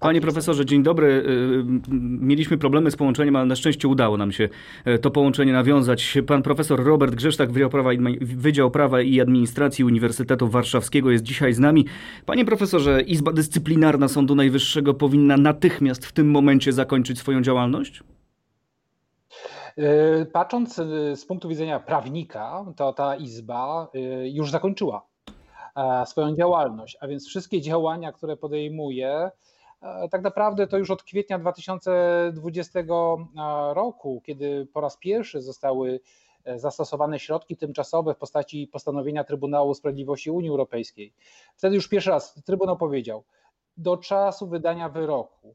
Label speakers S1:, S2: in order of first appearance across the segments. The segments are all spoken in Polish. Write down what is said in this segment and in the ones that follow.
S1: Panie profesorze, dzień dobry. Y, mieliśmy problemy z połączeniem, ale na szczęście udało nam się y, to połączenie nawiązać. Pan profesor Robert Grzesztak, Wydział Prawa i, Wydział Prawa i Administracji Uniwersytetu Warszawskiego jest dzisiaj z nami. Panie profesorze, Izba Dyscyplinarna Sądu Najwyższego powinna natychmiast w tym momencie zakończyć swoją działalność?
S2: Y, patrząc z punktu widzenia prawnika, to ta izba już zakończyła e, swoją działalność, a więc wszystkie działania, które podejmuje, tak naprawdę to już od kwietnia 2020 e, roku, kiedy po raz pierwszy zostały e, zastosowane środki tymczasowe w postaci postanowienia Trybunału Sprawiedliwości Unii Europejskiej. Wtedy już pierwszy raz Trybunał powiedział, do czasu wydania wyroku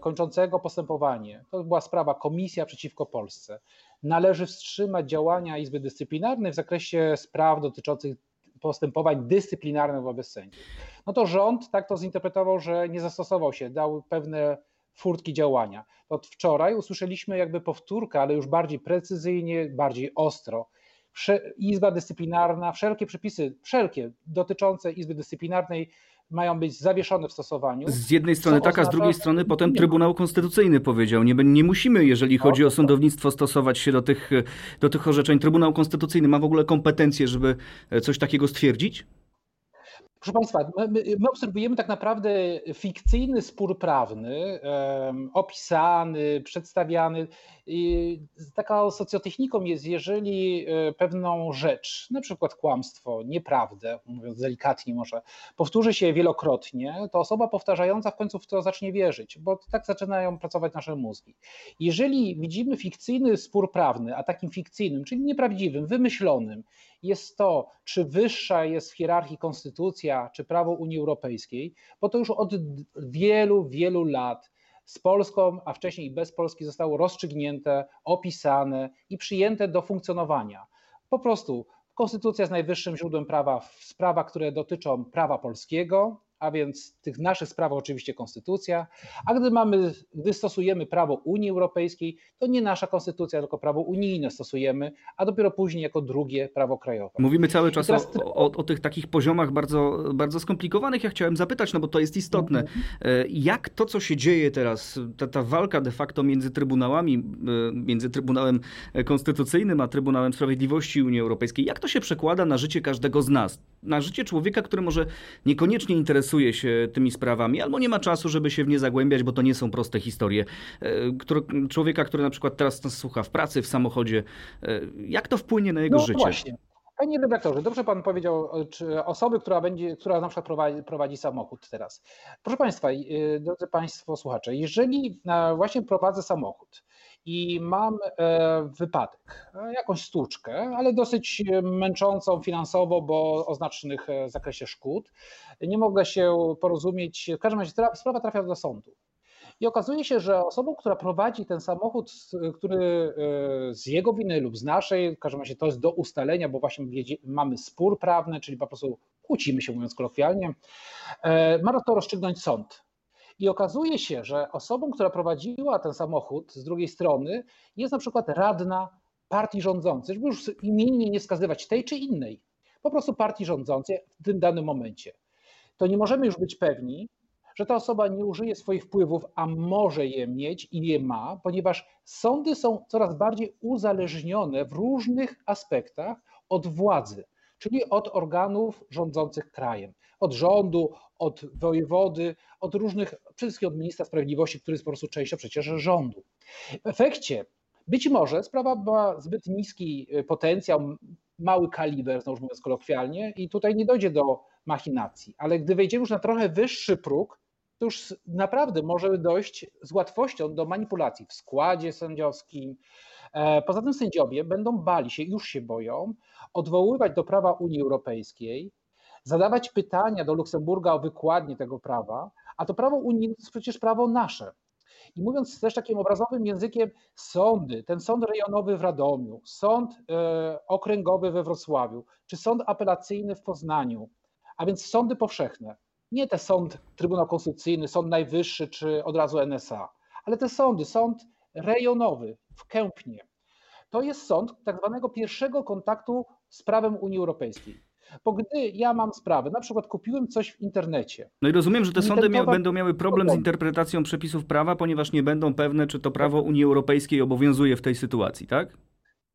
S2: kończącego postępowanie, to była sprawa Komisja przeciwko Polsce, należy wstrzymać działania Izby Dyscyplinarnej w zakresie spraw dotyczących postępowań dyscyplinarnych wobec sędziów. No to rząd tak to zinterpretował, że nie zastosował się, dał pewne furtki działania. Od wczoraj usłyszeliśmy jakby powtórkę, ale już bardziej precyzyjnie, bardziej ostro. Izba Dyscyplinarna, wszelkie przepisy, wszelkie dotyczące Izby Dyscyplinarnej mają być zawieszone w stosowaniu.
S1: Z jednej strony tak, a z drugiej strony potem Trybunał Konstytucyjny powiedział, nie, nie musimy, jeżeli chodzi o sądownictwo, stosować się do tych, do tych orzeczeń. Trybunał Konstytucyjny ma w ogóle kompetencje, żeby coś takiego stwierdzić?
S2: Proszę Państwa, my, my, obserwujemy tak naprawdę fikcyjny spór prawny, opisany, przedstawiany. I taką socjotechniką jest, jeżeli e, pewną rzecz, na przykład kłamstwo, nieprawdę, mówiąc delikatnie może, powtórzy się wielokrotnie, to osoba powtarzająca w końcu w to zacznie wierzyć, bo tak zaczynają pracować nasze mózgi. Jeżeli widzimy fikcyjny spór prawny, a takim fikcyjnym, czyli nieprawdziwym, wymyślonym, jest to, czy wyższa jest w hierarchii konstytucja, czy prawo Unii Europejskiej, bo to już od wielu, wielu lat z Polską, a wcześniej i bez Polski zostało rozstrzygnięte, opisane i przyjęte do funkcjonowania. Po prostu konstytucja jest najwyższym źródłem prawa w sprawach, które dotyczą prawa polskiego, a więc tych naszych spraw oczywiście konstytucja, a gdy mamy, gdy stosujemy prawo Unii Europejskiej, to nie nasza konstytucja, tylko prawo unijne stosujemy, a dopiero później jako drugie prawo krajowe.
S1: Mówimy cały czas teraz... o, o, o, tych takich poziomach bardzo, bardzo skomplikowanych. Ja chciałem zapytać, no bo to jest istotne. Mhm. E, jak to, co się dzieje teraz, ta, ta walka de facto między trybunałami, e, między Trybunałem Konstytucyjnym a Trybunałem Sprawiedliwości Unii Europejskiej, jak to się przekłada na życie każdego z nas? Na życie człowieka, który może niekoniecznie interesuje interesuje się tymi sprawami, albo nie ma czasu, żeby się w nie zagłębiać, bo to nie są proste historie. E, który, człowieka, który na przykład teraz nas słucha w pracy, w samochodzie, e, jak to wpłynie na jego
S2: no,
S1: życie?
S2: Właśnie. Panie redaktorze, dobrze pan powiedział, czy osoby, która będzie, która na przykład prowadzi, prowadzi, samochód teraz. Proszę Państwa, drodzy Państwo słuchacze, jeżeli właśnie prowadzę samochód i mam e, wypadek, e, jakąś stłuczkę, ale dosyć męczącą finansowo, bo o znacznych e, zakresie szkód. Nie mogę się porozumieć, w każdym razie sprawa trafia do sądu. I okazuje się, że osobą, która prowadzi ten samochód, który z jego winy lub z naszej, w każdym razie to jest do ustalenia, bo właśnie mamy spór prawny, czyli po prostu kłócimy się, mówiąc kolokwialnie, ma to rozstrzygnąć sąd. I okazuje się, że osobą, która prowadziła ten samochód z drugiej strony, jest na przykład radna partii rządzącej, żeby już imiennie nie wskazywać tej czy innej, po prostu partii rządzącej w tym danym momencie. To nie możemy już być pewni, że ta osoba nie użyje swoich wpływów, a może je mieć i je ma, ponieważ sądy są coraz bardziej uzależnione w różnych aspektach od władzy, czyli od organów rządzących krajem od rządu, od wojewody, od różnych, przede wszystkim od ministra sprawiedliwości, który jest po prostu częścią przecież rządu. W efekcie być może sprawa była zbyt niski y, potencjał, mały kaliber, znowu mówiąc kolokwialnie, i tutaj nie dojdzie do machinacji, ale gdy wejdziemy już na trochę wyższy próg, to już naprawdę może dojść z łatwością do manipulacji w składzie sędziowskim. E, poza tym sędziowie będą bali się, już się boją, odwoływać do prawa Unii Europejskiej, zadawać pytania do Luksemburga o wykładnię tego prawa, A to prawo unijne to jest przecież prawo nasze. I mówiąc też takim obrazowym językiem, sądy, ten sąd rejonowy w Radomiu, sąd e, okręgowy we Wrocławiu, czy sąd apelacyjny w Poznaniu, a więc sądy powszechne, nie te sąd Trybunał Konstytucyjny, Sąd Najwyższy czy od razu NSA, ale te sądy, sąd rejonowy w Kępnie, to jest sąd tak zwanego pierwszego kontaktu z prawem Unii Europejskiej. Bo gdy ja mam sprawę, na przykład kupiłem coś w internecie.
S1: No i rozumiem, że te sądy mia będą miały problem z interpretacją przepisów prawa, ponieważ nie będą pewne, czy to prawo Unii Europejskiej obowiązuje w tej sytuacji, tak?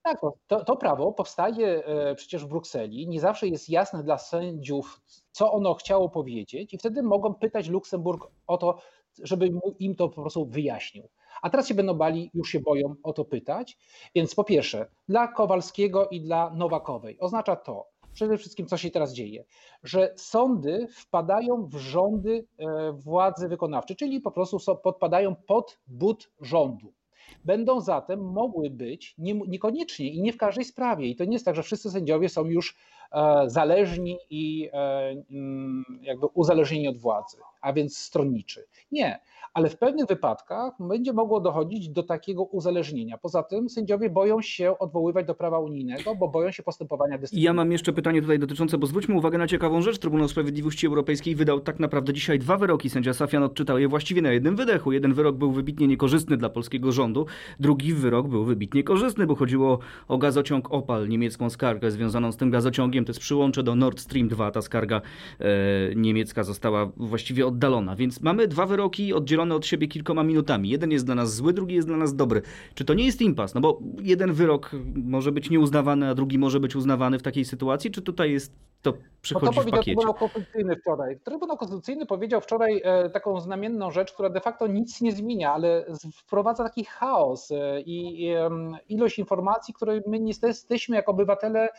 S2: Tak, to, to prawo powstaje e, przecież w Brukseli. Nie zawsze jest jasne dla sędziów, co ono chciało powiedzieć, i wtedy mogą pytać Luksemburg o to, żeby im to po prostu wyjaśnił. A teraz się będą bali, już się boją o to pytać. Więc po pierwsze, dla Kowalskiego i dla Nowakowej oznacza to, przede wszystkim, co się teraz dzieje, że sądy wpadają w rządy e, władzy wykonawczej, czyli po prostu podpadają pod but rządu. Będą zatem mogły być nie, niekoniecznie i nie w każdej sprawie. I to nie jest tak, że wszyscy sędziowie są już zależni i e, mm, jakby uzależnieni od władzy, a więc stronniczy. Nie ale w pewnych wypadkach będzie mogło dochodzić do takiego uzależnienia. Poza tym sędziowie boją się odwoływać do prawa unijnego, bo boją się postępowania dyscyplinarnego.
S1: Ja mam jeszcze pytanie tutaj dotyczące, bo zwróćmy uwagę na ciekawą rzecz. Trybunał Sprawiedliwości Europejskiej wydał tak naprawdę dzisiaj dwa wyroki. Sędzia Safian odczytał je właściwie na jednym wydechu. Jeden wyrok był wybitnie niekorzystny dla polskiego rządu, drugi wyrok był wybitnie korzystny, bo chodziło o gazociąg Opal, niemiecką skargę związaną z tym gazociągiem. To jest przyłącze do Nord Stream 2. Ta skarga e, niemiecka została właściwie oddalona. Więc mamy dwa wyroki oddzielone od siebie kilkoma minutami. Jeden jest dla nas zły, drugi jest dla nas dobry. Czy to nie jest impas? No bo jeden wyrok może być nieuznawany, a drugi może być uznawany w takiej sytuacji, czy tutaj jest to przychodzi no to powiedział
S2: Trybunał Konstytucyjny wczoraj. Trybunał Konstytucyjny powiedział wczoraj e, taką znamienną rzecz, która de facto nic nie zmienia, ale wprowadza taki chaos e, i ilość informacji, które my nie jesteśmy jako obywatele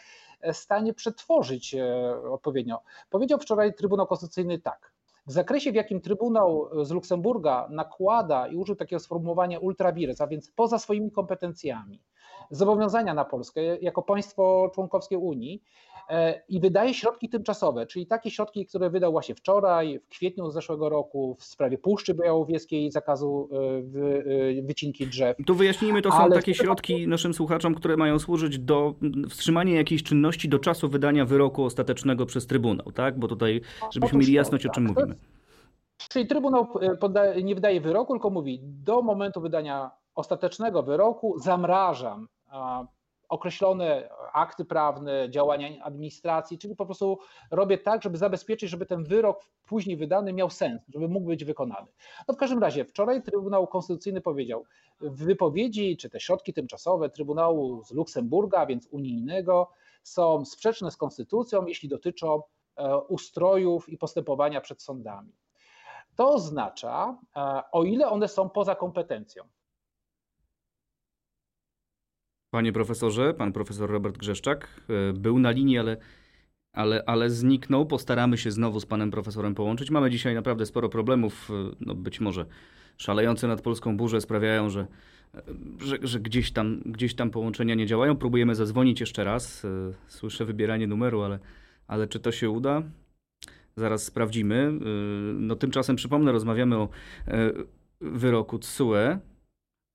S2: w stanie przetworzyć e, odpowiednio. Powiedział wczoraj Trybunał Konstytucyjny tak. W zakresie, w jakim Trybunał z Luksemburga nakłada i użył takiego sformułowania ultra vires, a więc poza swoimi kompetencjami, zobowiązania na Polskę jako państwo członkowskie Unii e, i wydaje środki tymczasowe, czyli takie środki, które wydał właśnie wczoraj, w kwietniu zeszłego roku w sprawie Puszczy Białowieskiej zakazu e, e, wycinki drzew.
S1: Tu wyjaśnijmy, to są Ale takie środki naszym słuchaczom, które mają służyć do wstrzymania jakiejś czynności do czasu wydania wyroku ostatecznego przez Trybunał, tak? Bo tutaj, żebyśmy mieli jasność, o czym tak. mówimy.
S2: Czyli Trybunał nie wydaje wyroku, tylko mówi do momentu wydania ostatecznego wyroku zamrażam określone akty prawne, działania administracji, czyli po prostu robię tak, żeby zabezpieczyć, żeby ten wyrok później wydany miał sens, żeby mógł być wykonany. No w każdym razie, wczoraj Trybunał Konstytucyjny powiedział, w wypowiedzi, czy te środki tymczasowe Trybunału z Luksemburga, więc unijnego, są sprzeczne z konstytucją, jeśli dotyczą e, ustrojów i postępowania przed sądami. To oznacza, e, o ile one są poza kompetencją.
S1: Panie profesorze, pan profesor Robert Grzeszczak e, był na linii, ale, ale, ale zniknął. Postaramy się znowu z panem profesorem połączyć. Mamy dzisiaj naprawdę sporo problemów. E, no być może szalejące nad polską burzę sprawiają, że, e, że, że, gdzieś, tam, gdzieś tam połączenia nie działają. Próbujemy zadzwonić jeszcze raz. Słyszę wybieranie numeru, ale, ale czy to się uda? Zaraz sprawdzimy. No tymczasem przypomnę, rozmawiamy o wyroku TSUE.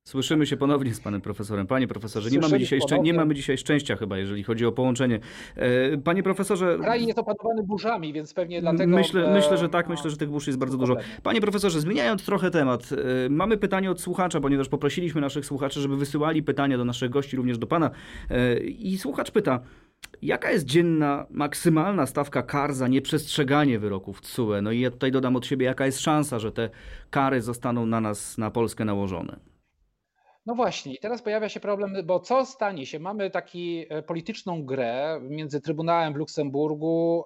S1: Słyszymy się ponownie z panem profesorem. Panie profesorze, nie mamy, dzisiaj szczę- nie mamy dzisiaj szczęścia chyba, jeżeli chodzi o połączenie. E, panie profesorze...
S2: Kraj jest opanowany burzami, więc pewnie dlatego...
S1: Myślę, e... myślę, że tak, myślę, że tych burz jest bardzo dużo. Panie profesorze, zmieniając trochę temat, e, mamy pytanie od słuchacza, ponieważ poprosiliśmy naszych słuchaczy, żeby wysyłali pytania do naszych gości, również do pana. I słuchacz pyta, Jaka jest dzienna, maksymalna stawka kar za nieprzestrzeganie wyroków TSUE? No i ja tutaj dodam od siebie, jaka jest szansa, że te kary zostaną na nas, na Polskę nałożone?
S2: No właśnie, i teraz pojawia się problem, bo co stanie się? Mamy taką e, polityczną grę między Trybunałem w Luksemburgu,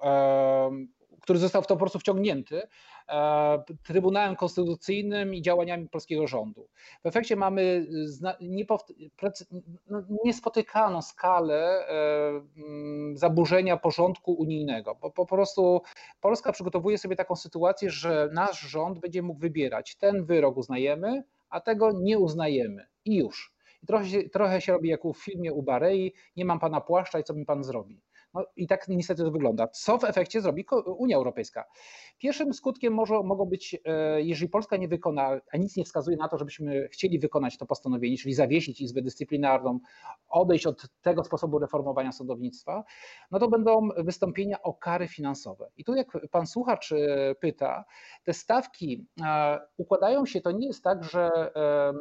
S2: który został w to po prostu wciągnięty, e, Trybunałem Konstytucyjnym i działaniami polskiego rządu. W efekcie mamy no, niespotykaną skalę e, zaburzenia porządku unijnego, bo po prostu Polska przygotowuje sobie taką sytuację, że nasz rząd będzie mógł wybierać ten wyrok uznajemy, a tego nie uznajemy i już. I trochę, trochę się robi jak w filmie u Barei, nie mam pana płaszcza i co mi pan zrobi. No i tak niestety to wygląda. Co w efekcie zrobi Unia Europejska? Pierwszym skutkiem może, mogą być, e, jeżeli Polska nie wykona, a nic nie wskazuje na to, żebyśmy chcieli wykonać to postanowienie, czyli zawiesić Izbę Dyscyplinarną, odejść od tego sposobu reformowania sądownictwa, no to będą wystąpienia o kary finansowe. I tu jak pan słuchacz e, pyta, te stawki e, układają się, to nie jest tak, że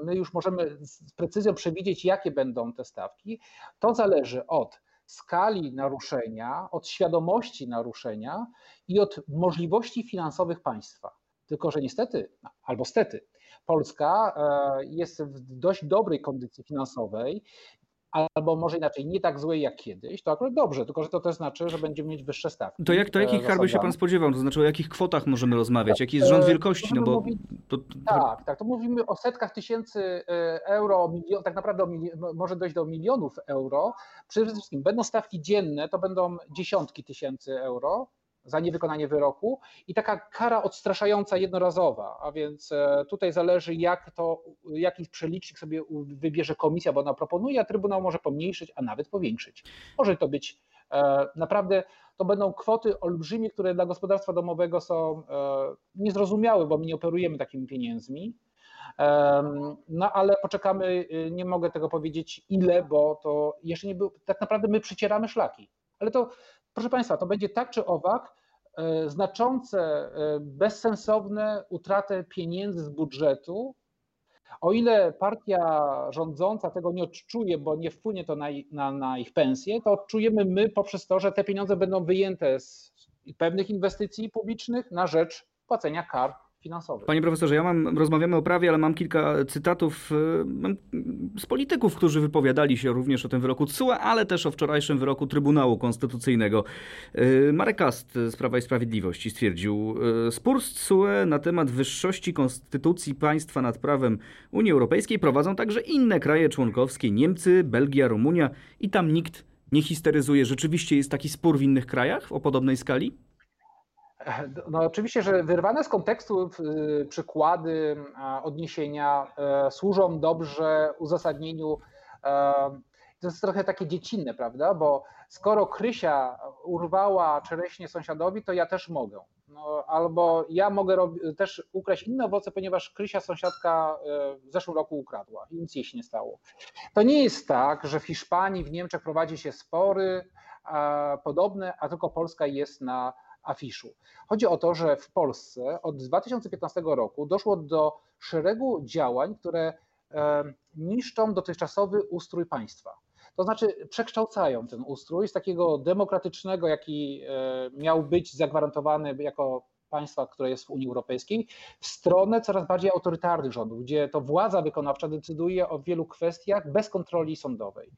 S2: my już możemy z precyzją przewidzieć, jakie będą te stawki. To zależy od skali naruszenia, od świadomości naruszenia i od możliwości finansowych państwa. Tylko, że niestety, albo stety, Polska e, jest w dość dobrej kondycji finansowej albo może inaczej, nie tak złe jak kiedyś, to akurat dobrze, tylko że to też znaczy, że będziemy mieć wyższe stawki.
S1: To, jak, to jakich kar by się pan spodziewał? To znaczy o jakich kwotach możemy rozmawiać? Jaki jest rząd e, wielkości? No bo
S2: to. Tak, tak, to mówimy o setkach tysięcy e, euro, milion, tak naprawdę może dojść do milionów euro. Przede wszystkim będą stawki dzienne, to będą dziesiątki tysięcy euro, za niewykonanie wyroku i taka kara odstraszająca jednorazowa, a więc e, tutaj zależy jak to, jaki przelicznik sobie wybierze komisja, bo ona proponuje, a Trybunał może pomniejszyć, a nawet powiększyć. Może to być e, naprawdę, to będą kwoty olbrzymie, które dla gospodarstwa domowego są e, niezrozumiałe, bo my nie operujemy takimi pieniędzmi. No ale poczekamy, nie mogę tego powiedzieć ile, bo to jeszcze nie był, tak naprawdę my przycieramy szlaki. Ale to Proszę Państwa, to będzie tak czy owak e, znaczące, e, bezsensowne utratę pieniędzy z budżetu. O ile partia rządząca tego nie odczuje, bo nie wpłynie to na, na, na ich pensje, to odczujemy my poprzez to, że te pieniądze będą wyjęte z pewnych inwestycji publicznych na rzecz płacenia kar finansowych.
S1: Panie profesorze, ja mam, rozmawiamy o prawie, ale mam kilka cytatów e, z polityków, którzy wypowiadali się również o tym wyroku TSUE, ale też o wczorajszym wyroku Trybunału Konstytucyjnego. E, Marek Kast z Prawa i Sprawiedliwości stwierdził, e, spór z TSUE na temat wyższości konstytucji państwa nad prawem Unii Europejskiej prowadzą także inne kraje członkowskie, Niemcy, Belgia, Rumunia i tam nikt nie histeryzuje. Rzeczywiście jest taki spór w innych krajach o podobnej skali?
S2: No oczywiście, że wyrwane z kontekstu y, przykłady, odniesienia e, służą dobrze uzasadnieniu. E, to jest trochę takie dziecinne, prawda? Bo skoro Krysia urwała czereśnie sąsiadowi, to ja też mogę. No, albo ja mogę też ukraść inne owoce, ponieważ Krysia sąsiadka e, w zeszłym roku ukradła i nic jej się nie stało. To nie jest tak, że w Hiszpanii, w Niemczech prowadzi się spory podobne, a tylko Polska jest na afiszu. Chodzi o to, że w Polsce od 2015 roku doszło do szeregu działań, które niszczą dotychczasowy ustrój państwa. To znaczy przekształcają ten ustrój z takiego demokratycznego, jaki e, miał być zagwarantowany jako państwa, które jest w Unii Europejskiej, w stronę coraz bardziej autorytarnych rządów, gdzie to władza wykonawcza decyduje o wielu kwestiach bez kontroli sądowej.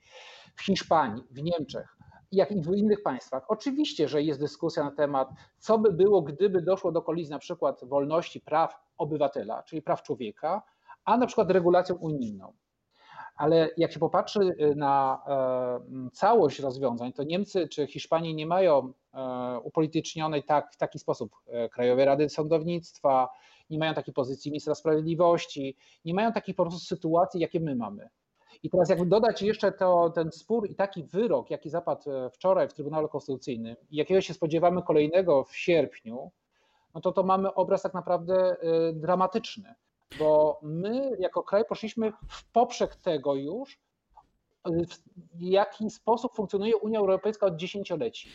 S2: W Hiszpanii, w Niemczech jak i w innych państwach. Oczywiście, że jest dyskusja na temat, co by było, gdyby doszło do kolizji na przykład wolności praw obywatela, czyli praw człowieka, a na przykład regulacją unijną. Ale jak się popatrzy y, na e, całość rozwiązań, to Niemcy czy Hiszpanii nie mają e, upolitycznionej tak, w taki sposób Krajowej Rady Sądownictwa, nie mają takiej pozycji ministra sprawiedliwości, nie mają takich po prostu sytuacji, jakie my mamy. I teraz jakby dodać jeszcze to, ten spór i taki wyrok, jaki zapadł e, wczoraj w Trybunale Konstytucyjnym i jakiego się spodziewamy kolejnego w sierpniu, no to to mamy obraz tak naprawdę e, dramatyczny, bo my jako kraj poszliśmy w poprzek tego już, w jaki sposób funkcjonuje Unia Europejska od dziesięcioleci.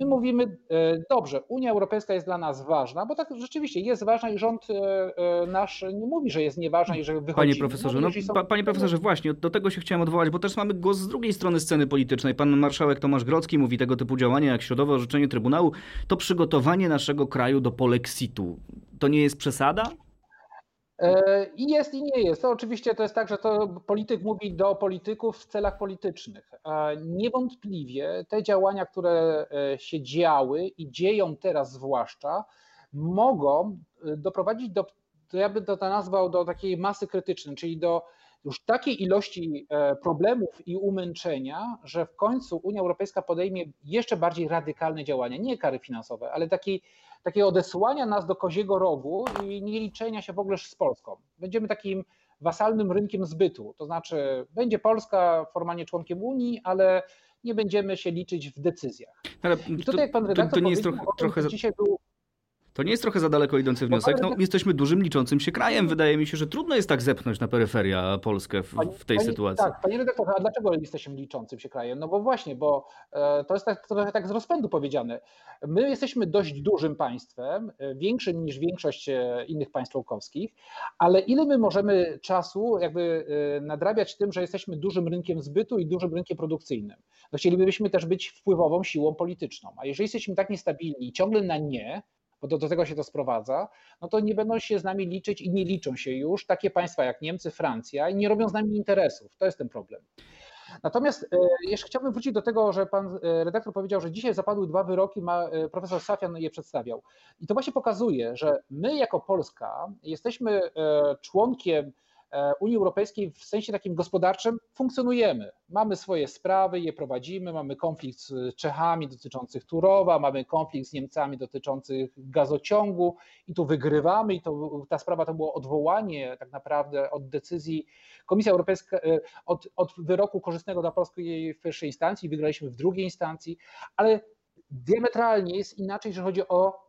S2: My mówimy, e, dobrze, Unia Europejska jest dla nas ważna, bo tak rzeczywiście jest ważna i rząd e, e, nasz nie mówi, że jest nieważna i że wychodzi.
S1: Panie profesorze, no, są... panie profesorze, właśnie, do tego się chciałem odwołać, bo też mamy głos z drugiej strony sceny politycznej. Pan marszałek Tomasz Grocki mówi tego typu działania jak środowe orzeczenie Trybunału to przygotowanie naszego kraju do polexitu. To nie jest przesada?
S2: E, I jest i nie jest. To oczywiście to jest tak, że to polityk mówi do polityków w celach politycznych. Niewątpliwie te działania, które e, się działy i dzieją teraz zwłaszcza, mogą e, doprowadzić do, to ja bym to nazwał, do takiej masy krytycznej, czyli do już takiej ilości problemów i umęczenia, że w końcu Unia Europejska podejmie jeszcze bardziej radykalne działania, nie kary finansowe, ale takiej takiego odesłania nas do koziego rogu i nie liczenia się w ogóle z Polską. Będziemy takim wasalnym rynkiem zbytu, to znaczy będzie Polska formalnie członkiem Unii, ale nie będziemy się liczyć w decyzjach.
S1: Ale I tutaj, jak pan redaktor to, to nie jest trochę, trochę... dzisiaj był to nie jest trochę za daleko idący wniosek. No, jesteśmy dużym, liczącym się krajem. Wydaje mi się, że trudno jest tak zepchnąć na peryferia Polskę w, w tej pani, sytuacji.
S2: Tak, panie redaktorze, a dlaczego jesteśmy liczącym się krajem? No bo właśnie, bo e, to jest tak, trochę tak z rozpędu powiedziane. My jesteśmy dość dużym państwem, e, większym niż większość e, innych państw członkowskich, ale ile my możemy czasu jakby nadrabiać tym, że jesteśmy dużym rynkiem zbytu i dużym rynkiem produkcyjnym? No chcielibyśmy też być wpływową siłą polityczną, a jeżeli jesteśmy tak niestabilni i ciągle na nie, bo do, do, tego się to sprowadza, no to nie będą się z nami liczyć i nie liczą się już takie państwa jak Niemcy, Francja i nie robią z nami interesów. To jest ten problem. Natomiast e, jeszcze chciałbym wrócić do tego, że pan e, redaktor powiedział, że dzisiaj zapadły dwa wyroki, ma, e, profesor Safian je przedstawiał. I to właśnie pokazuje, że my jako Polska jesteśmy członkiem Unii Europejskiej w sensie takim gospodarczym funkcjonujemy. Mamy swoje sprawy, je prowadzimy, mamy konflikt z Czechami dotyczących Turowa, mamy konflikt z Niemcami dotyczących gazociągu i tu wygrywamy i to, ta sprawa to było odwołanie tak naprawdę od decyzji Komisja Europejska, e, od, od wyroku korzystnego dla Polski w pierwszej instancji, wygraliśmy w drugiej instancji, ale diametralnie jest inaczej, jeżeli chodzi o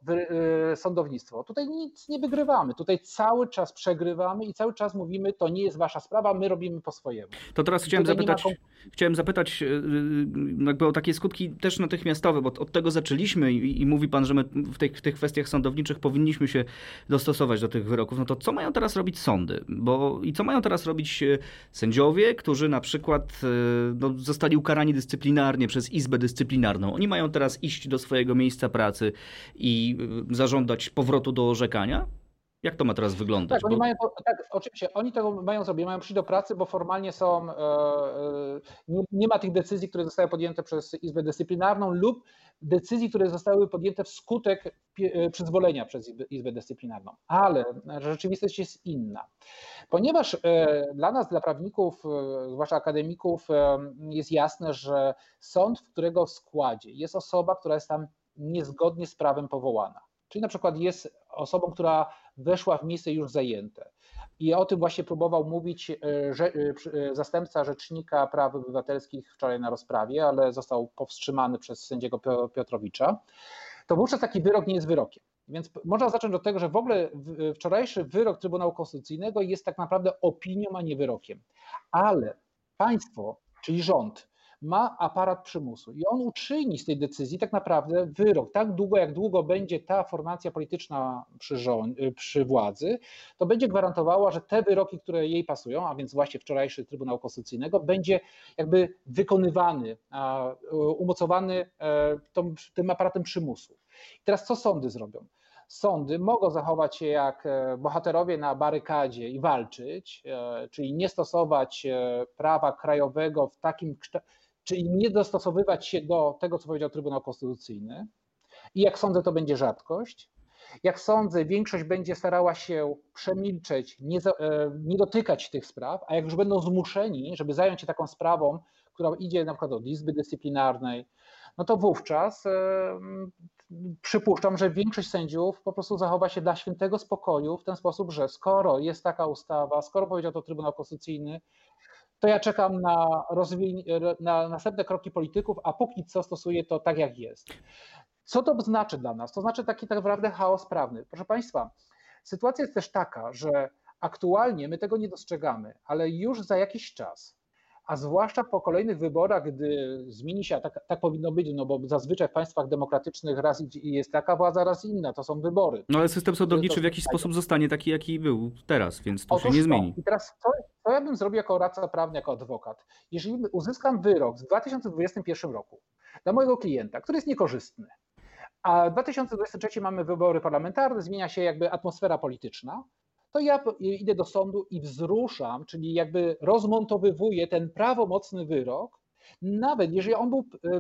S2: y, sądownictwo. Tutaj nic nie wygrywamy, tutaj cały czas przegrywamy i cały czas mówimy, to nie jest wasza sprawa, my robimy po swojemu.
S1: To teraz chciałem zapytać, ma... chciałem zapytać y, y, jakby o takie skutki też natychmiastowe, bo od tego zaczęliśmy i, i mówi pan, że my w tych, w tych kwestiach sądowniczych powinniśmy się dostosować do tych wyroków. No to co mają teraz robić sądy? Bo, I co mają teraz robić sędziowie, którzy na przykład no, zostali ukarani dyscyplinarnie przez Izbę Dyscyplinarną? Oni mają teraz iść do swojego miejsca pracy i y, zażądać powrotu do orzekania? Jak to ma teraz wyglądać?
S2: Tak, oni mają, tak, oczywiście, oni tego mają zrobić, mają przyjść do pracy, bo formalnie są, e, e, nie, nie, ma tych decyzji, które zostały podjęte przez Izbę Dyscyplinarną lub decyzji, które zostały podjęte wskutek e, przyzwolenia przez Izbę Dyscyplinarną. Ale rzeczywistość jest inna. Ponieważ dla nas, dla prawników, zwłaszcza akademików, jest jasne, że sąd, w którego składzie jest osoba, która jest tam niezgodnie z prawem powołana. Czyli na przykład jest osobą, która weszła w miejsce już zajęte. I o tym właśnie próbował mówić e, e, zastępca Rzecznika Praw Obywatelskich wczoraj na rozprawie, ale został powstrzymany przez sędziego Piotrowicza. To wówczas taki wyrok nie jest wyrokiem. Więc można zacząć od tego, że w ogóle wczorajszy wyrok Trybunału Konstytucyjnego jest tak naprawdę opinią, a nie wyrokiem. Ale państwo, czyli rząd, ma aparat przymusu i on uczyni z tej decyzji tak naprawdę wyrok. Tak długo, jak długo będzie ta formacja polityczna przy, rząd, przy władzy, to będzie gwarantowała, że te wyroki, które jej pasują, a więc właśnie wczorajszy Trybunał Konstytucyjnego, będzie jakby wykonywany, umocowany e, tym aparatem przymusu. I teraz co sądy zrobią? sądy mogą zachować się jak e, bohaterowie na barykadzie i walczyć, e, czyli nie stosować prawa krajowego w takim czyli nie dostosowywać się do tego, co powiedział Trybunał Konstytucyjny. I jak sądzę, to będzie rzadkość. Jak sądzę, większość będzie starała się przemilczeć, nie, e, nie, dotykać tych spraw, a jak już będą zmuszeni, żeby zająć się taką sprawą, która idzie na przykład od Izby Dyscyplinarnej, no to wówczas e, przypuszczam, że większość sędziów po prostu zachowa się dla świętego spokoju w ten sposób, że skoro jest taka ustawa, skoro powiedział to Trybunał Konstytucyjny, to ja czekam na, na następne kroki polityków, a póki co stosuję to tak, jak jest. Co to znaczy dla nas? To znaczy taki tak naprawdę chaos prawny. Proszę Państwa, sytuacja jest też taka, że aktualnie my tego nie dostrzegamy, ale już za jakiś czas a zwłaszcza po kolejnych wyborach, gdy zmieni się, a tak, tak, powinno być, no bo zazwyczaj w państwach demokratycznych raz jest taka władza, raz inna, to są wybory.
S1: No ale system sądowniczy w jakiś sposób zostanie taki, jaki był teraz, więc to Otóż się nie zmieni.
S2: I teraz co, co ja bym zrobił jako radca prawny, jako adwokat? Jeżeli uzyskam wyrok w 2021 roku dla mojego klienta, który jest niekorzystny, a w 2023 mamy wybory parlamentarne, zmienia się jakby atmosfera polityczna, to ja idę do sądu i wzruszam, czyli jakby rozmontowywuję ten prawomocny wyrok, nawet jeżeli on był e,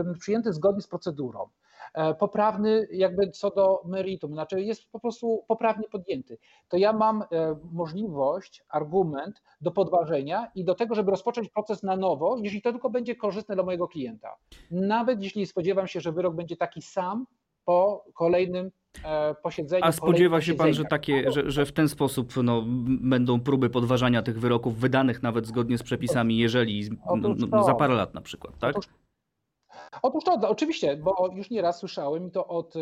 S2: e, przyjęty zgodnie z procedurą, e, poprawny jakby co do meritum, znaczy jest po prostu poprawnie podjęty, to ja mam możliwość, argument do podważenia i do tego, żeby rozpocząć proces na nowo, jeżeli to tylko będzie korzystne dla mojego klienta. Nawet jeśli spodziewam się, że wyrok będzie taki sam po kolejnym e, posiedzenie.
S1: A spodziewa się pan, że, takie, że, że w ten sposób no, będą próby podważania tych wyroków wydanych nawet zgodnie z przepisami, jeżeli no, no,
S2: to.
S1: za parę lat na przykład, tak?
S2: Otóż Otóż to, no, oczywiście, bo już nieraz słyszałem i to od e,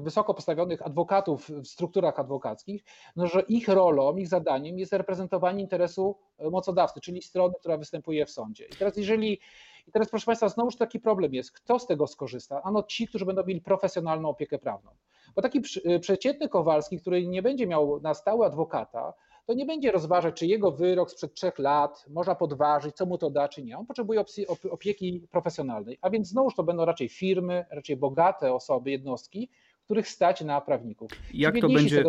S2: wysoko postawionych adwokatów w strukturach adwokackich, no, że ich rolą, ich zadaniem jest reprezentowanie interesu e, mocodawcy, czyli strony, która występuje w sądzie. I teraz jeżeli i teraz, proszę Państwa, znowuż taki problem jest, kto z tego skorzysta? Ano ci, którzy będą mieli profesjonalną opiekę prawną. Bo taki e, przeciętny Kowalski, który nie będzie miał na stałe adwokata, to nie będzie rozważać, czy jego wyrok sprzed trzech lat można podważyć, co mu to da, czy nie. On potrzebuje opieki profesjonalnej. A więc znowuż to będą raczej firmy, raczej bogate osoby, jednostki, których stać na prawników.
S1: Jak to będzie-.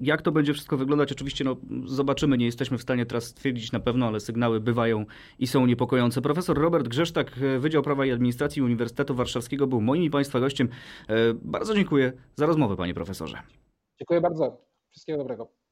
S1: Jak to będzie wszystko wyglądać? Oczywiście no, zobaczymy, nie jesteśmy w stanie teraz stwierdzić na pewno, ale sygnały bywają i są niepokojące. Profesor Robert Grzesztak, e, Wydział Prawa i Administracji Uniwersytetu Warszawskiego był moim i Państwa gościem. E, Bardzo dziękuję za rozmowę, panie profesorze.
S2: Dziękuję bardzo. Wszystkiego dobrego.